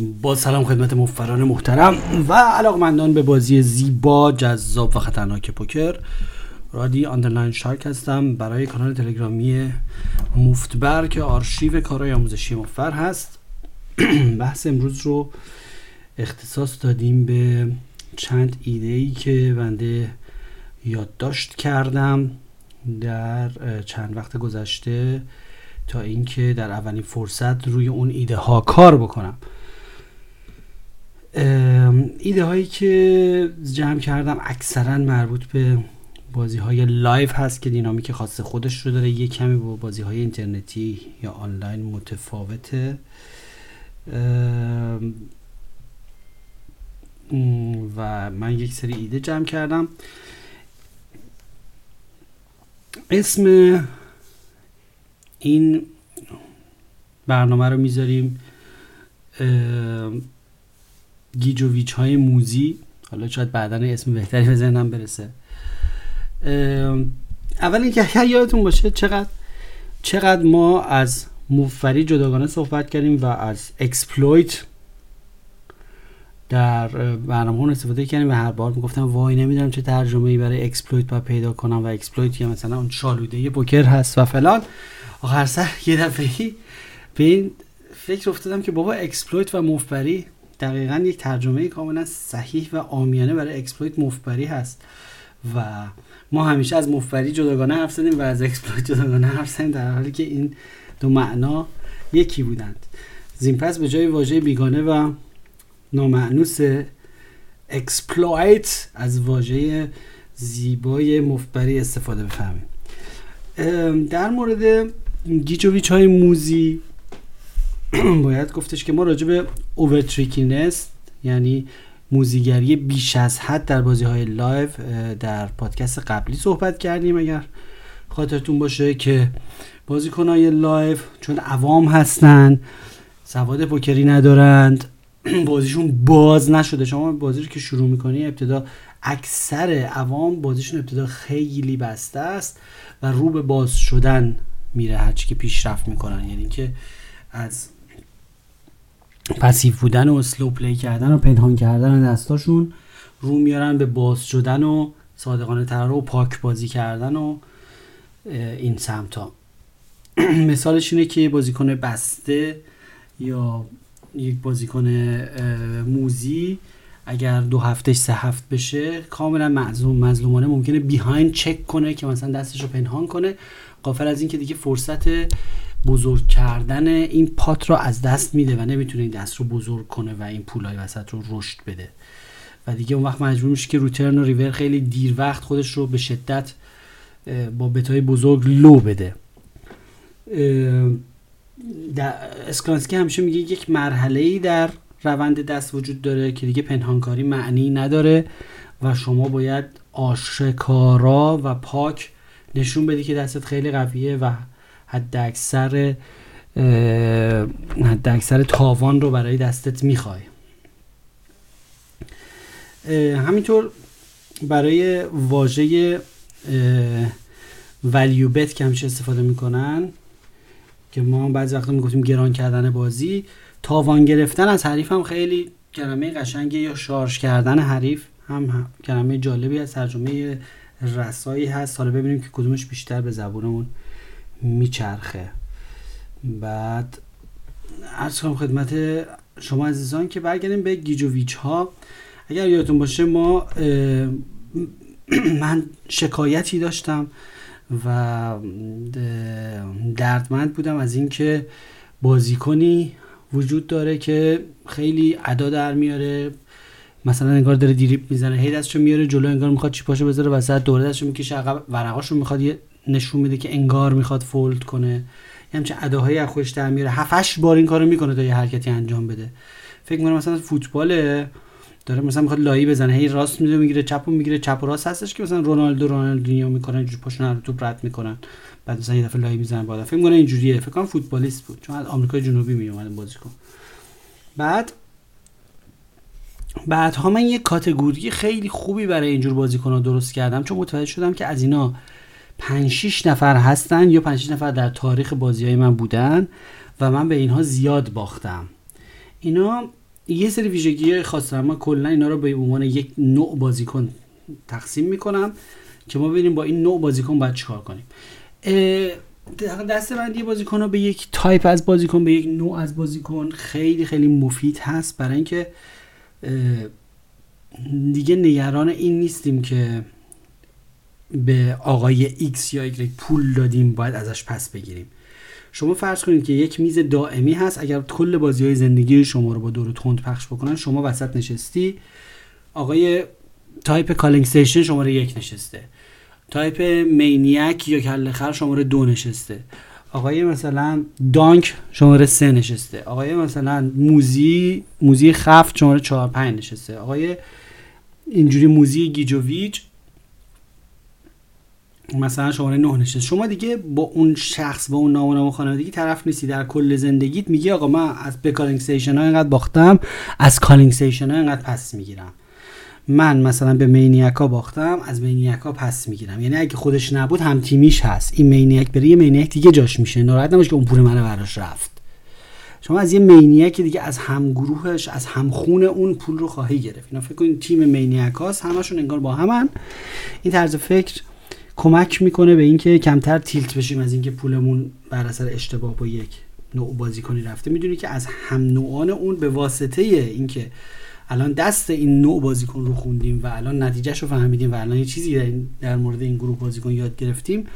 با سلام خدمت مفبران محترم و علاقمندان به بازی زیبا جذاب و خطرناک پوکر. رادی underline Shark هستم برای کانال تلگرامی مفتبر که آرشیو کارهای آموزشی مفبر هست. بحث امروز رو اختصاص دادیم به چند ایده ای که بنده یادداشت کردم در چند وقت گذشته تا اینکه در اولین فرصت روی اون ایده ها کار بکنم. ایده هایی که جمع کردم اکثرا مربوط به بازی های live هست که دینامیک خاص خودش رو داره. یه کمی با بازی های اینترنتی یا آنلاین متفاوته. و من یک سری ایده جمع کردم. اسم این برنامه رو می‌ذاریم. گیجوویچ های موزی حالا شاید بعدا اسم بهتری به ذهنم برسه. اول اینکه یادتون باشه چقدر چقدر ما از مفبری جداگانه صحبت کردیم و از exploit در برنامه استفاده کردیم و هر بار می‌گفتم وای نمی‌دونم چه ترجمه ای برای exploit باید پیدا کنم و exploit یا مثلا اون شالوده پوکر هست و فلان. آخر سر یه دفعه به این فکر افتادم که بابا exploit و مفبری دقیقا یک ترجمه کاملا صحیح و عامیانه برای exploit مفبری هست. و ما همیشه از مفبری جداگانه حرف زدیم و از exploit جداگانه حرف زدیم در حالی که این دو معنا یکی بودند. زین پس به جای واژه بیگانه و نامأنوس exploit از واژه زیبای مفبری استفاده بکنیم در مورد گیجوویچ های موزی باید گفتش که ما راجع به over-trickiness یعنی موزیگری بیش از حد در بازی های live در پادکست قبلی صحبت کردیم. اگر خاطرتون باشه که بازیکن های live چون عوام هستن سواد پوکری ندارند بازیشون باز نشده. شما بازی رو که شروع می‌کنی ابتدا اکثر عوام بازیشون ابتدا خیلی بسته است و رو به باز شدن میره هرچی که پیشرفت می‌کنن. یعنی که از پسیو بودن و سلو پلی کردن و پنهان کردن دستاشون رو میارن به باز شدن و صادقانه تر و پاک بازی کردن و این سمت ها. مثالش اینه که بازیکن بسته یا یک بازیکن موزی اگر دو هفتهش سه هفت بشه کاملا مظلوم مظلومانه ممکنه بیهایند چک کنه که مثلا دستش رو پنهان کنه قافل از اینکه دیگه فرصت بزرگ کردن این پات رو از دست میده و نمی‌تونه این دست رو بزرگ کنه و این پولای وسط رو رشد بده. و دیگه اون وقت مجبور میشه که روترن و ریور خیلی دیر وقت خودش رو به شدت با بتای بزرگ لو بده. اسکانسکی همیشه میگه یک مرحله ای در روند دست وجود داره که دیگه پنهانکاری معنی نداره و شما باید آشکارا و پاک نشون بدی که دستت خیلی قویه و حد اکثر حد اکثر تاوان رو برای دستت می‌خوای. همینطور برای واژه ولیو بت که همیشه استفاده می‌کنن که ما بعضی وقتا می‌گفتیم گران کردن بازی تاوان گرفتن از حریف هم خیلی کلمه قشنگه یا شارژ کردن حریف هم کلمه جالبی از ترجمه رسایی هست. حالا ببینیم که کدومش بیشتر به زبونمون میچرخه. بعد ارز کنم خدمت شما عزیزان که برگردیم به گیجوویچ ها اگر یادتون باشه ما من شکایتی داشتم و دردمند بودم از اینکه بازیکنی وجود داره که خیلی ادا در میاره. مثلا انگار داره دیریپ می‌زنه هی دستشو میاره جلو انگار می‌خواد چی پاشو بذاره وسط دوره دستشو می‌کشه عقب ورقاشو می‌خواد نشون میده که انگار می‌خواد فولد کنه. همچین اداهایی از خودش در میاره. هفتش بار این کارو می‌کنه تا یه حرکتی انجام بده. فکر می‌کنم مثلا فوتبال داره مثلا می‌خواد لایی بزنه. هی راست میده می‌گیره چپ و می‌گیره. چپ و راست هستش که مثلا رونالدو رونالدینیو می‌کنن اینجوری پاشون رو توپ رد می‌کنن. بعد مثلا یه دفعه لایی می‌زنن بالا. فکر می‌کنم اینجوریه. فکر کنم فوتبالیست بود. چون از آمریکای جنوبی میومد بازیکن. بعد بعدها من یه کاتگوری خیلی خوبی برای اینجور بازیکن‌ها درست کردم. چون متوجه شدم که از اینا 5 6 نفر هستن یا 5 6 نفر در تاریخ بازی های من بودن و من به اینها زیاد باختم. اینا یه سری ویژگی خاص دارن. من کلا اینا رو به عنوان یک نوع بازیکن تقسیم می‌کنم که ما ببینیم با این نوع بازیکن باید چیکار کنیم. دسته بندی بازیکن رو به یک تایپ از بازیکن به یک نوع از بازیکن خیلی خیلی مفید هست. برای اینکه دیگه نگران این نیستیم که به آقای X یا Y پول دادیم باید ازش پس بگیریم. شما فرض کنید که یک میز دائمی هست اگر کل بازی های زندگی شما رو با دور تند پخش بکنن شما وسط نشستی آقای type calling station شماره یک نشسته. type maniac یا کله خر شماره دو نشسته. آقای مثلا donk شماره سه نشسته. آقای مثلا موزی موزی خفت شماره چهار پنج نشسته. آقای اینجوری موزی گیجوویچ مثلا شماره نه نشسته. شما دیگه با اون شخص با اون نام و خانوادگی طرف نیستی. در کل زندگیت میگی آقا من از به calling ها اینقدر باختم از calling ها اینقدر پس می‌گیرم. من مثلا به maniac ا باختم از maniac ا پس می‌گیرم. یعنی اگه خودش نبود هم تیمیش هست. این maniac بره یه maniac دیگه جاش میشه. ناراحت نباش که اون پول منو براش رفت. شما از یه maniac دیگه از هم گروهش از هم خون اون پول رو خواهی گرفت. اینا فکر کنید تیم maniac اس همشون انگار با همن. این طرز فکر کمک می‌کنه به اینکه کمتر tilt بشیم از اینکه پولمون بر اثر اشتباه با یک نوع بازیکنی رفته. می‌دونی که از هم نوعان اون به واسطه اینکه الان دست این نوع بازیکن رو خوندیم و الان نتیجهش رو فهمیدیم و الان یه چیزی در, در مورد این گروه بازیکن یاد گرفتیم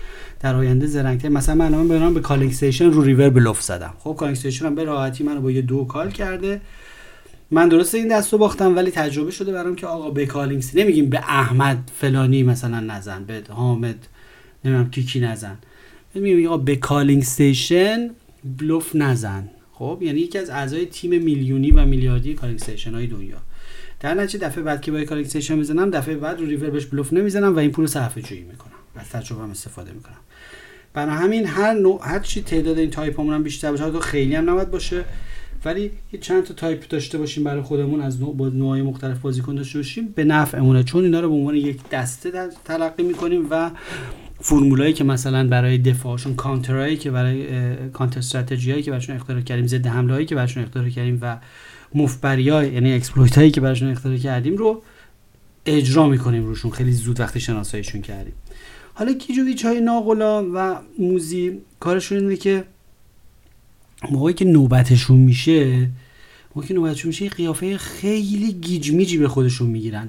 در آینده زرنگتر. مثلا من الان به calling رو river بلوف زدم. خب calling station هم به راحتی منو با یه دو call کرده. من درسته این دست رو باختم ولی تجربه شده برام که آقا به calling نمیگیم به احمد فلانی مثلا نزن به حامد نمی‌دونم کیکی نزن. میگیم آقا به calling station بلوف نزن. خب یعنی یکی از اعضای تیم میلیونی و میلیاردی calling station های دنیا. در نتیجه دفعه بعد که با calling station می‌زنم دفعه بعد رو ریور بهش بلوف نمی‌زنم و این پول صرفه جویی می‌کنم. از تجربه استفاده می‌کنم. برای همین هر نوع هر چی تعداد این تایپ هم بیشتر باشه خیلی هم نباید باشه. ولی یه چند تا تایپ داشته باشیم برای خودمون از نوع با نوعای مختلف بازیکن داشته باشیم. به نفعمونه. چون اینا رو به عنوان یک دسته تلقی می‌کنیم و فرمولایی که مثلا برای دفاعشون کانترایی که برای counter strategy که براشون اختراع کردیم ضد حمله هایی که براشون اختراع کردیم و مفبری های یعنی exploit هایی که براشون اختراع کردیم رو اجرا می‌کنیم روشون. خیلی زود وقتی شناساییشون کردیم. حالا گیجوویچ های ناقلا و موزی کارشون اینه که موقعی که نوبتشون میشه موقعی که نوبتشون میشه قیافه خیلی گیج میجی به خودشون می‌گیرن.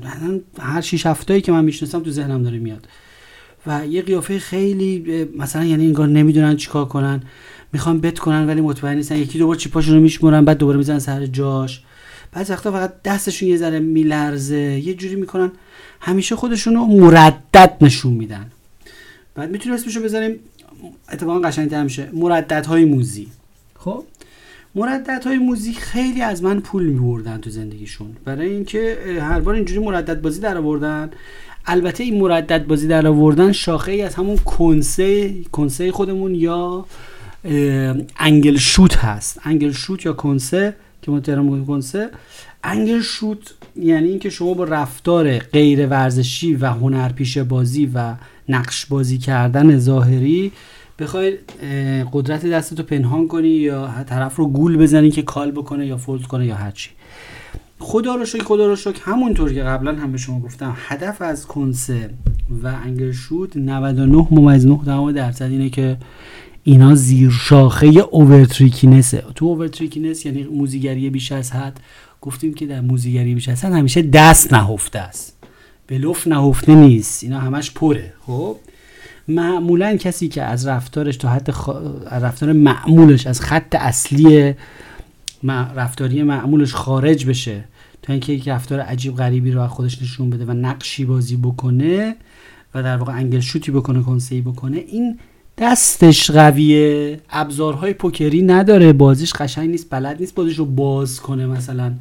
هر شیش هفتایی که من می‌شناسم تو ذهنم داره میاد. و یه قیافه خیلی مثلا یعنی انگار نمی‌دونن چیکار کنن می‌خوان بت کنن ولی مطمئن نیستن. یکی دو بار چیپاشون رو میشمرن بعد دوباره می‌زنن سر جاش. بعد وقتا فقط دستشون یه ذره میلرزه. یه جوری می‌کنن همیشه خودشون رو مردد نشون میدن. بعد می‌تونیم اسمشو بذاریم اتفاقا قشنگتر میشه. مردد های موزی. خب مردد های موزی خیلی از من پول میبردن تو زندگیشون. برای اینکه هر بار اینجوری مردد بازی در آوردن البته این مردد بازی در آوردن شاخه ای از همون کنسه کنسه خودمون یا انگل شوت هست. انگل شوت یا کنسه که ما ترم کنسه. انگل شوت یعنی اینکه شما با رفتار غیر ورزشی و هنرپیشه بازی و نقش بازی کردن ظاهری بخوای قدرت دستتو پنهان کنی یا طرف رو گول بزنی که کال بکنه یا فولد کنه یا هرچی خدا رو شکر خدا رو شکر. همونطور که قبلا هم به شما گفتم هدف از کنسه و angle shoot 99 ممیز 9 درصد اینه که اینا زیر شاخه overtrickiness ه تو overtrickiness یعنی موزیگری بیش از حد. گفتیم که در موزیگری بیش از حد همیشه دست نهفته است. بلوف نهفته نیست. اینا همش پره. خب؟ معمولا کسی که از رفتارش تا حد رفتار معمولش از خط اصلی رفتاری معمولش خارج بشه تا اینکه یک رفتار عجیب غریبی رو از خودش نشون بده و نقشی بازی بکنه و در واقع انگل شوتی بکنه کنسی بکنه این دستش قویه. ابزارهای پوکری نداره بازیش قشنگ نیست بلد نیست بازیش رو باز کنه مثلا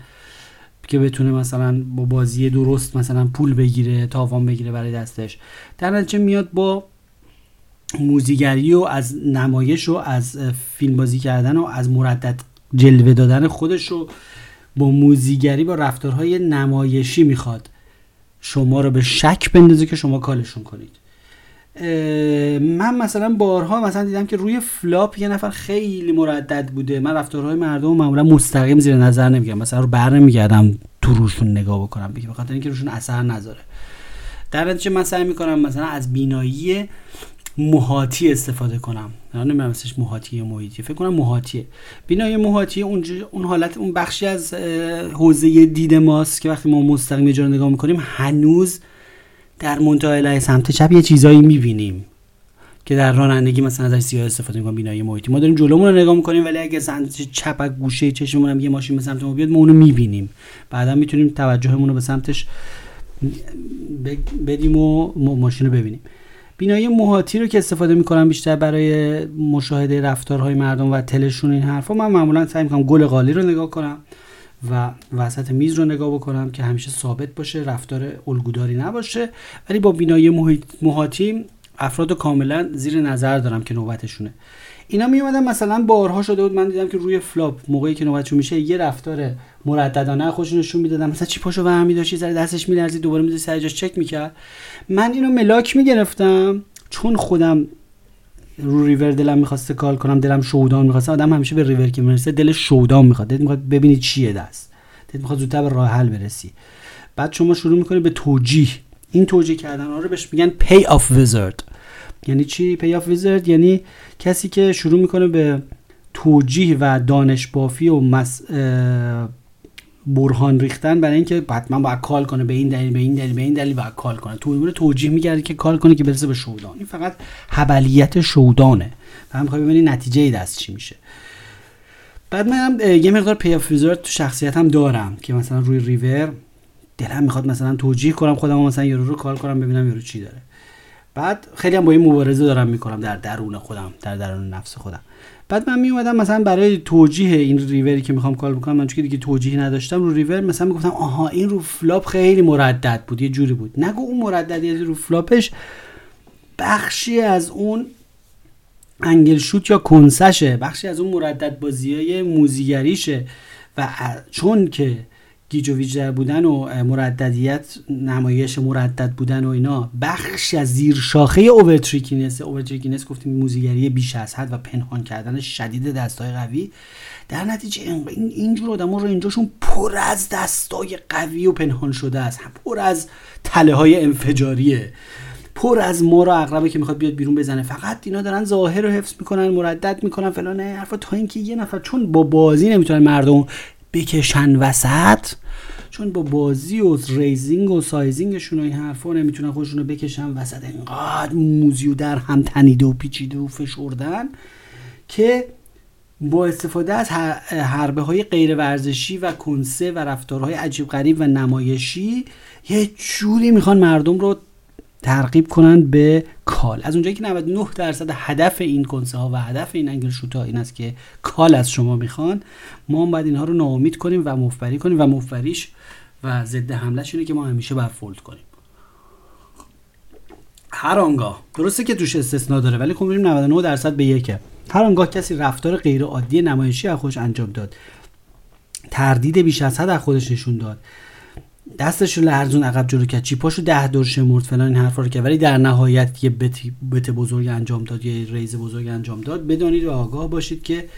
که بتونه مثلا با بازی درست مثلا پول بگیره تاوان بگیره برای دستش. در نتیجه میاد با موزیگری و از نمایش و از فیلم بازی کردن و از مردد جلوه دادن خودش رو با موزیگری با رفتارهای نمایشی می‌خواد. شما رو به شک بندازه که شما call شون کنید. من مثلا بارها مثلا دیدم که روی flop یه نفر خیلی مردد بوده. من رفتارهای مردم معمولا مستقیم زیر نظر نمی‌گیرم. مثلا رو بر نمیگردم تو روشون نگاه بکنم بگی بخاطر اینکه روشون اثر نذاره. در نتیجه من سعی می‌کنم مثلا از بینایی محاتی استفاده کنم. نمی‌دونم اسمش محاتی یا محیطی فکر کنم محاطیه بینایی محاطی اونجا اون حالت اون بخشی از حوزه دید ماست که وقتی ما مستقیم یه نگاه می‌کنیم هنوز در منتهای سمت چپ یه چیزایی می‌بینیم که در رانندگی مثلا ازش زیاد استفاده می‌کنیم بینایی محیطی. ما داریم جلومون رو نگاه می‌کنیم ولی اگه سمت چپ از گوشه چشممون یه ماشین به سمت ما بیاد ما اونو می‌بینیم. بعدا می‌تونیم توجهمون رو به سمتش بدیم و ماشین رو ببینیم. بینایی محیطی رو که استفاده می‌کنم بیشتر برای مشاهده رفتارهای مردم و tell شون این حرفا من معمولا سعی می‌کنم گل قالی رو نگاه کنم و وسط میز رو نگاه بکنم که همیشه ثابت باشه رفتار الگوداری نباشه. ولی با بینایی محیطی افراد کاملا زیر نظر دارم که نوبتشونه. اینا می اومدن مثلا بارها شده بود من دیدم که روی flop موقعی که نوبتشون میشه یه رفتار مرددانه خودشون نشون می‌دادن. مثلا چی پاشو برمی یه دستش میلرزید دوباره میذاشت سر جاش چک می‌کرد. من اینو ملاک می‌گرفتم. چون خودم رو ریور دلم می‌خواسته کال کنم دلم شودان می‌خواسته آدم همیشه به ریور که می‌رسه دل شودان می‌خواد. دلت می‌خواد ببینی چیه دست. دلت می‌خواد زودتر به راه حل برسی. بعد شما شروع می‌کنی به توجیه. این توجیه کردن رو بهش میگن pay off wizard. یعنی چی pay off wizard یعنی کسی که شروع می‌کنه به توجیه و دانش بافی و مس... برهان ریختن برای اینکه حتما باید کال کنه به این دلیل به این دلیل به این دلیل باید کال کنه. تو امور توجیه میگرده که کال کنه که برسه به شودان. این فقط حبلیت شودانه. و هم ببینی نتیجه دست چی میشه. بعد من یه مقدار پیافیزور تو شخصیتم دارم که مثلا روی ریور دلم می‌خواد مثلا توجیه کنم خودم مثلا یارو رو کال کنم ببینم یارو چی داره. بعد خیلی هم با این مبارزه دارم می‌کنم در درون خودم در درون نفس خودم. بعد من می اومدم مثلا برای توجیه این ریوری که می‌خوام call بکنم من دیگه توجیهی نداشتم رو ریور مثلا می‌گفتم آها این رو flop خیلی مردد بود یه جوری بود. نگو اون مرددیت رو flop ش بخشی از اون angle shoot یا کنسشه بخشی از اون مردد بازی های موزیگریشه و چون که گیج و ویج بودن و مرددیت نمایش مردد بودن و اینا بخش از زیر شاخه overtrickiness overtrickiness گفتیم موزیگری بیش از حد و پنهان کردن شدید دستای قوی. در نتیجه این اینجور آدم رو اینجاشون پر از دستای قوی و پنهان شده است. پر از تله های انفجاریه. پر از مار و عقربه که می‌خواد بیاد بیرون بزنه. فقط اینا دارن ظاهر رو حفظ می‌کنن مردد می‌کنن فلان حرفا تا اینکه یه نفر چون با بازی نمی‌تونن مردم بکشن وسط. چون با بازی و raising و sizing شون و این حرفا نمی‌تونن خودشون رو بکشن وسط. انقدر موزی و در هم تنیده و پیچیده و فشردن که با استفاده از حربه های غیر ورزشی و کنسه و رفتارهای عجیب غریب و نمایشی یه جوری می‌خوان مردم رو ترغیب کنن به کال. از اونجایی که 99 درصد هدف این کنسه ها و هدف این انگل شوت ها این است که کال از شما می‌خوان ما باید اینها رو ناامید کنیم و مفبری کنیم و مفبریش و ضد حملهش اینه که ما همیشه برفولد کنیم. هر آنگاه. درسته که توش استثنا داره ولی خب 99 درصد به یکه. هر آنگاه کسی رفتار غیر عادی نمایشی از خودش انجام داد تردید بیش از حد از خودش نشون داد دستش رو لرزون عقب جلو کرد. چیپاشو ده دور شمرد فلان این حرفا رو که ولی در نهایت یه بت بزرگ انجام داد یه ریز بزرگ انجام داد. بدانید و آگاه باشید که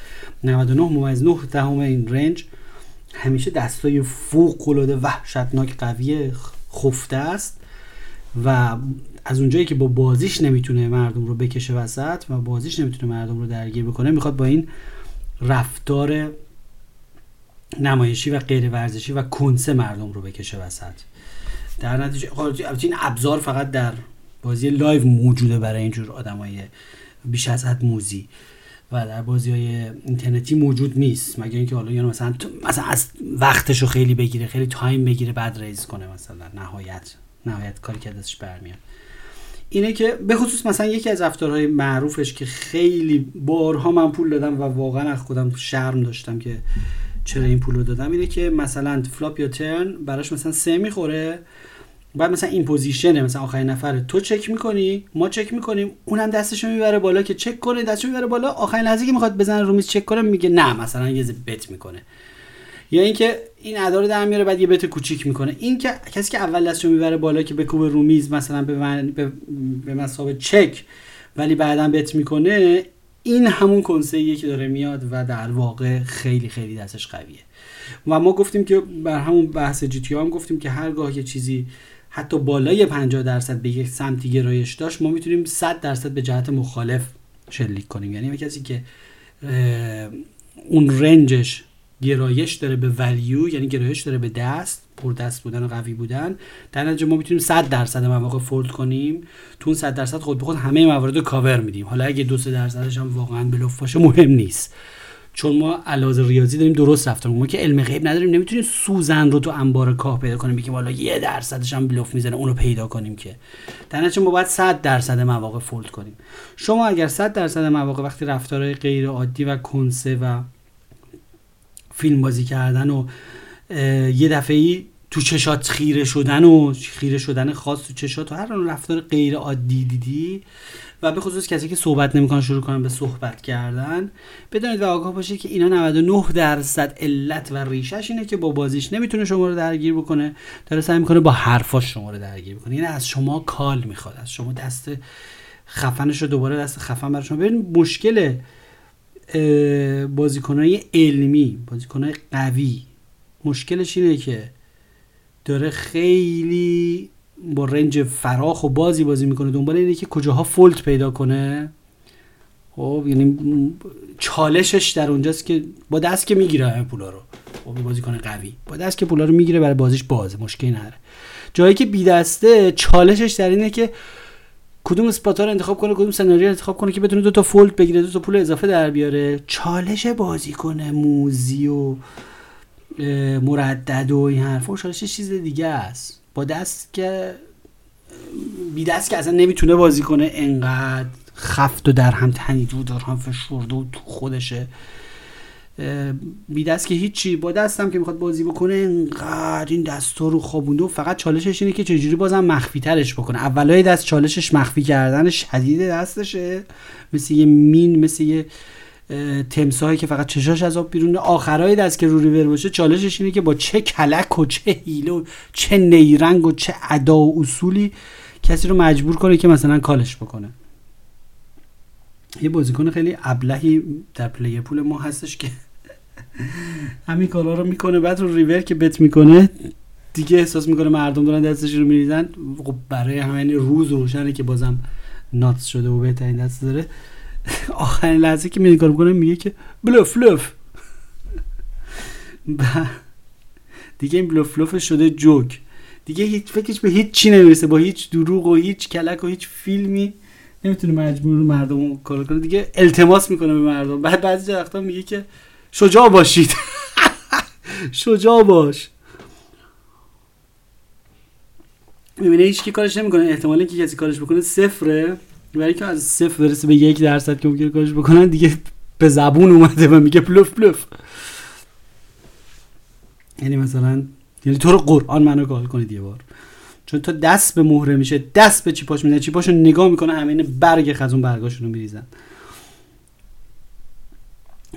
99 ممیز 9 دهم این رنج همیشه دستای فوق العاده وحشتناک قوی خفته است و از اونجایی که با بازیش نمی‌تونه مردم رو بکشه وسط و بازیش نمی‌تونه مردم رو درگیر بکنه می‌خواد با این رفتار نمایشی و غیر ورزشی و کنسه مردم رو بکشه وسط. در نتیجه این ابزار فقط در بازی live موجوده برای اینجور آدمای بیش از حد موزی و در بازی های اینترنتی موجود نیست. مگر اینکه حالا یعنی مثلا مثلا از وقتش رو خیلی بگیره خیلی time بگیره بعد raise کنه مثلا. نهایت نهایت کاری که دستش برمیاد. اینه که به خصوص مثلا یکی از رفتارهای معروفش که خیلی بارها من پول دادم و واقعا از خودم شرم داشتم که چرا این پول رو دادم اینه که مثلا flop یا turn براش مثلا سه می‌خوره. بعد مثلا این position ه مثلا آخرین نفره. تو چک می‌کنی ما چک می‌کنیم اونم دستشو می‌بره بالا که چک کنه دستشو می‌بره بالا. آخرین لحظه که می‌خواد بزنه رو میز چک کنه میگه نه مثلا یه bet می‌کنه. یا اینکه این ادا رو در میاره بعد یه بت کوچیک می‌کنه. این که کسی که اول دستشو می‌بره بالا که بکوبه رو میز مثلا به به, به مسابه چک ولی بعدا بت می‌کنه این همون کنسه که داره میاد و در واقع خیلی خیلی دستش قویه. و ما گفتیم که بر همون بحث جی هم گفتیم که هرگاه یه چیزی حتی بالای 50 درصد به یک سمتی گرایش داشت ما می‌تونیم 100 درصد به جهت مخالف شلیک کنیم. یعنی کسی که اون رنجش گرایش داره به ولیو یعنی گرایش داره به دست پر دست بودن و قوی بودن. در نتیجه ما می‌تونیم 100 درصد مواقع فولد کنیم. تو اون 100 درصد خود به خود همه موارد رو کاور میدیم. حالا اگه دو سه درصدش هم واقعا بلوف باشه مهم نیست. چون ما علاوه ریاضی داریم درست رفتار ما که علم غیب نداریم نمی‌تونیم سوزن رو تو انبار کاه پیدا کنیم. بگیم حالا یه درصدش هم بلوف می‌زنه اونو پیدا کنیم که. در نتیجه ما باید 100 درصد مواقع فولد کنیم. شما اگر 100 درصد مواقع وقتی رفتارهای غیر عادی و کنسه و فیلم بازی کردن و یه دفعه تو چشات خیره شدن و خیره شدن خاص تو چشات و هر رفتار غیر عادی دیدی. و به خصوص کسی که صحبت نمی‌کنن شروع کنن به صحبت کردن. بدونید و آگاه باشید که اینا 99 درصد علت و ریشش اینه که با بازیش نمی‌تونه شما رو درگیر بکنه. داره سعی می‌کنه با حرفاش شما رو درگیر بکنه. یعنی از شما کال می‌خواد. از شما دست خفنش رو دوباره دست خفن برای شما. ببین مشکل بازیکنهای علمی بازیکنهای قوی مشکلش اینه که داره خیلی با رنج فراخ و بازی بازی می‌کنه. دنبال اینه که کجاها فولت پیدا کنه. خب یعنی چالشش در اونجاست که با دست که می‌گیره همه پولا رو. خب بازیکن قوی. با دست که پولا رو می‌گیره برای بازیش بازه. مشکلی نداره. جایی که بی دسته چالشش در اینه که کدوم اسپات رو انتخاب کنه کدوم سناریو انتخاب کنه که بتونه دو تا فولد بگیره دو تا پول اضافه در بیاره. چالش بازی کنه موزی و مردد و این حرفا. چالش چیز دیگه است. با دست که بی دست که اصلا نمی‌تونه بازی کنه انقدر خفت و در هم تنید و در هم فشرده و تو خودشه. بی دست که هیچی. با دستم که می‌خواد بازی بکنه انقدر این دستا رو خوابونده و فقط چالشش اینه که چجوری بازم مخفی ترش بکنه. اولای دست چالشش مخفی کردن شدید دستشه. مثل یه مین مثل یه تمساهی که فقط چشاش از آب بیرونه. آخرای دست که رو ریور باشه چالشش اینه که با چه کلک و چه هیله و چه نیرنگ و چه ادا و اصولی کسی رو مجبور کنه که مثلا کالش بکنه. یه بازیکن خیلی ابلهی در پلی پول ما هستش که همین کارا رو می‌کنه. بعد رو ریور که بت می‌کنه دیگه احساس می‌کنه مردم دارن دستش رو میریزن. خب برای همین روز روشنه که بازم ناتس شده و بهترین دست داره. آخرین لحظه که میگه می‌کنه میگه که بلوف بلوف. دیگه این بلوف بلوف شده جوک. دیگه هیچ فکرش به هیچ چی نمی‌رسه. با هیچ دروغ و هیچ کلک و هیچ فیلمی نمی‌تونه مجبور مردم کار کنه. دیگه التماس می‌کنه به مردم. بعد بعضی وقتا میگه که شجاع باشید. شجاع باش. می‌بینه هیچ کی کارش نمی‌کنه. احتمالی که کسی کارش بکنه صفره. برای که از صفر برسه به یک درصد که ممکنه کارش بکنن دیگه به زبون اومده و میگه پلوف پلوف یعنی مثلا یعنی تو رو قرآن منو گال کنید یه بار. چون تا دست به مهره میشه دست به چیپاش میده چیپاشو نگاه می‌کنه همین برگ خزون برگاشون رو میریزن.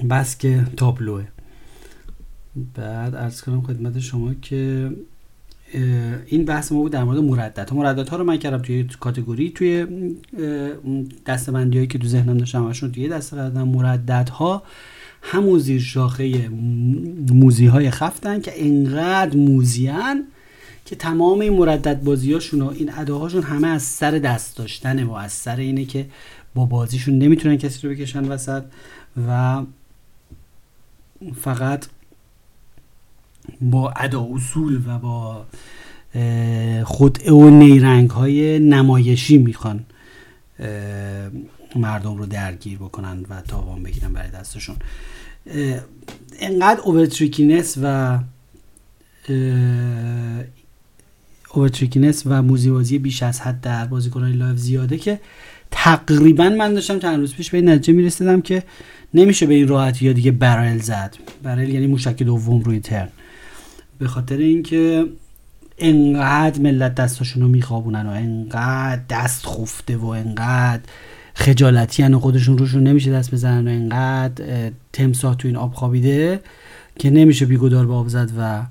بس که تابلوه. بعد ارز کنم خدمت شما که این بحث ما بود در مورد مردد. مردد ها رو من کردم توی کاتگوری توی دستبندی هایی که تو ذهنم داشتم همشون توی دسته کردم. مردد ها همون زیر شاخه موزی های خفتن که انقدر موزیان که تمام این مردد بازیاشون و این اداهاشون همه از سر دست داشتنه و از سر اینه که با بازیشون نمی‌تونن کسی رو بکشن وسط و فقط با ادا اصول و با خدعه و نیرنگ های نمایشی می‌خوان مردم رو درگیر بکنن و تاوان بگیرن برای دستشون. انقدر overtrickiness و overtrickiness و موزی بازی بیش از حد در بازیکنهای live زیاده که تقریبا من داشتم چند روز پیش به این نتیجه می‌رسیدم که نمیشه به این راحتی یا دیگه برل زد. برل یعنی موشک دوم روی ترن. به خاطر اینکه انقدر ملت دستاشون رو میخوابونن و انقدر دست خفته و انقدر خجالتی و خودشون روشون نمیشه دست بزنن و انقدر تمساه تو این آب خوابیده که نمیشه بیگدار به آب زد و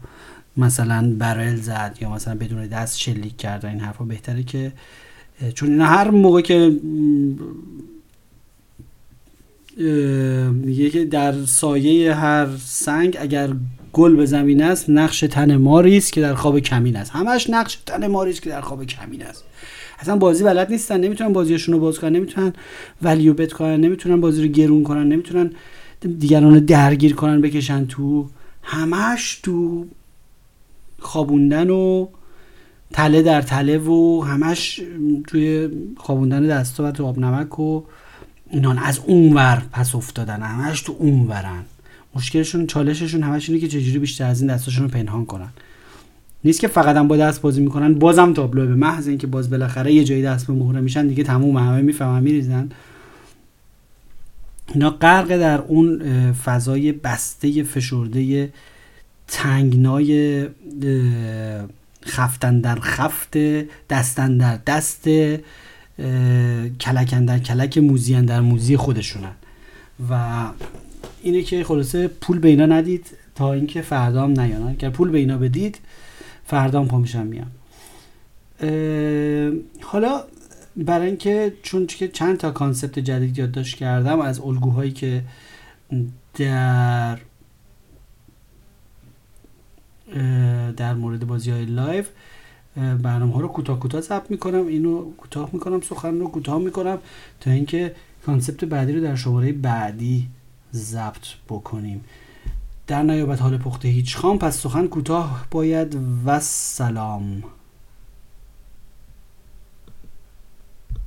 مثلا برل زد یا مثلا بدون دست شلیک کرد این حرفا. بهتره که چون اینا هر موقع که میگه که در سایه هر سنگ اگر گل به زمین است نقش تن ماری است که در خواب کمین است. همش نقش تن ماری است که در خواب کمین است. اصلا بازی بلد نیستن نمی‌تونن بازیشون رو باز کنن نمی‌تونن ولیو بت کنن نمی‌تونن بازی رو گرون کنن نمی‌تونن دیگران رو درگیر کنن بکشن تو. همش تو خوابوندن و تله در تله و همش توی خوابوندن دستا و تو آب نمک و اینان از اونور پس افتادن همش تو اونورن. مشکلشون چالششون همش اینه که چجوری بیشتر از این دستاشون رو پنهان کنن. نیست که فقط هم با دست بازی می‌کنن بازم تابلو به محض اینکه باز بالاخره یه جایی دست به مهره میشن دیگه تموم همه می‌فهمن میریزن. اینا غرق در اون فضای بسته فشرده تنگنای خفتن در خفت دستن در دست کلکن در کلک موزیان در موزی خودشونن. و اینه که خلاصه پول به اینا ندید تا اینکه فردا هم نیان. اگر پول به اینا بدید فردا هم پا میشن میان. حالا برای اینکه چون که چند تا کانسپت جدید یادداشت کردم از الگوهایی که در در مورد بازی های live برنامه ها رو کوتاه کوتاه ضبط می‌کنم اینو کوتاه می‌کنم سخن رو کوتاه می‌کنم تا اینکه concept بعدی رو در شماره بعدی ضبط بکنیم. در نیابد حال پخته هیچ خام پس سخن کوتاه باید. والسلام.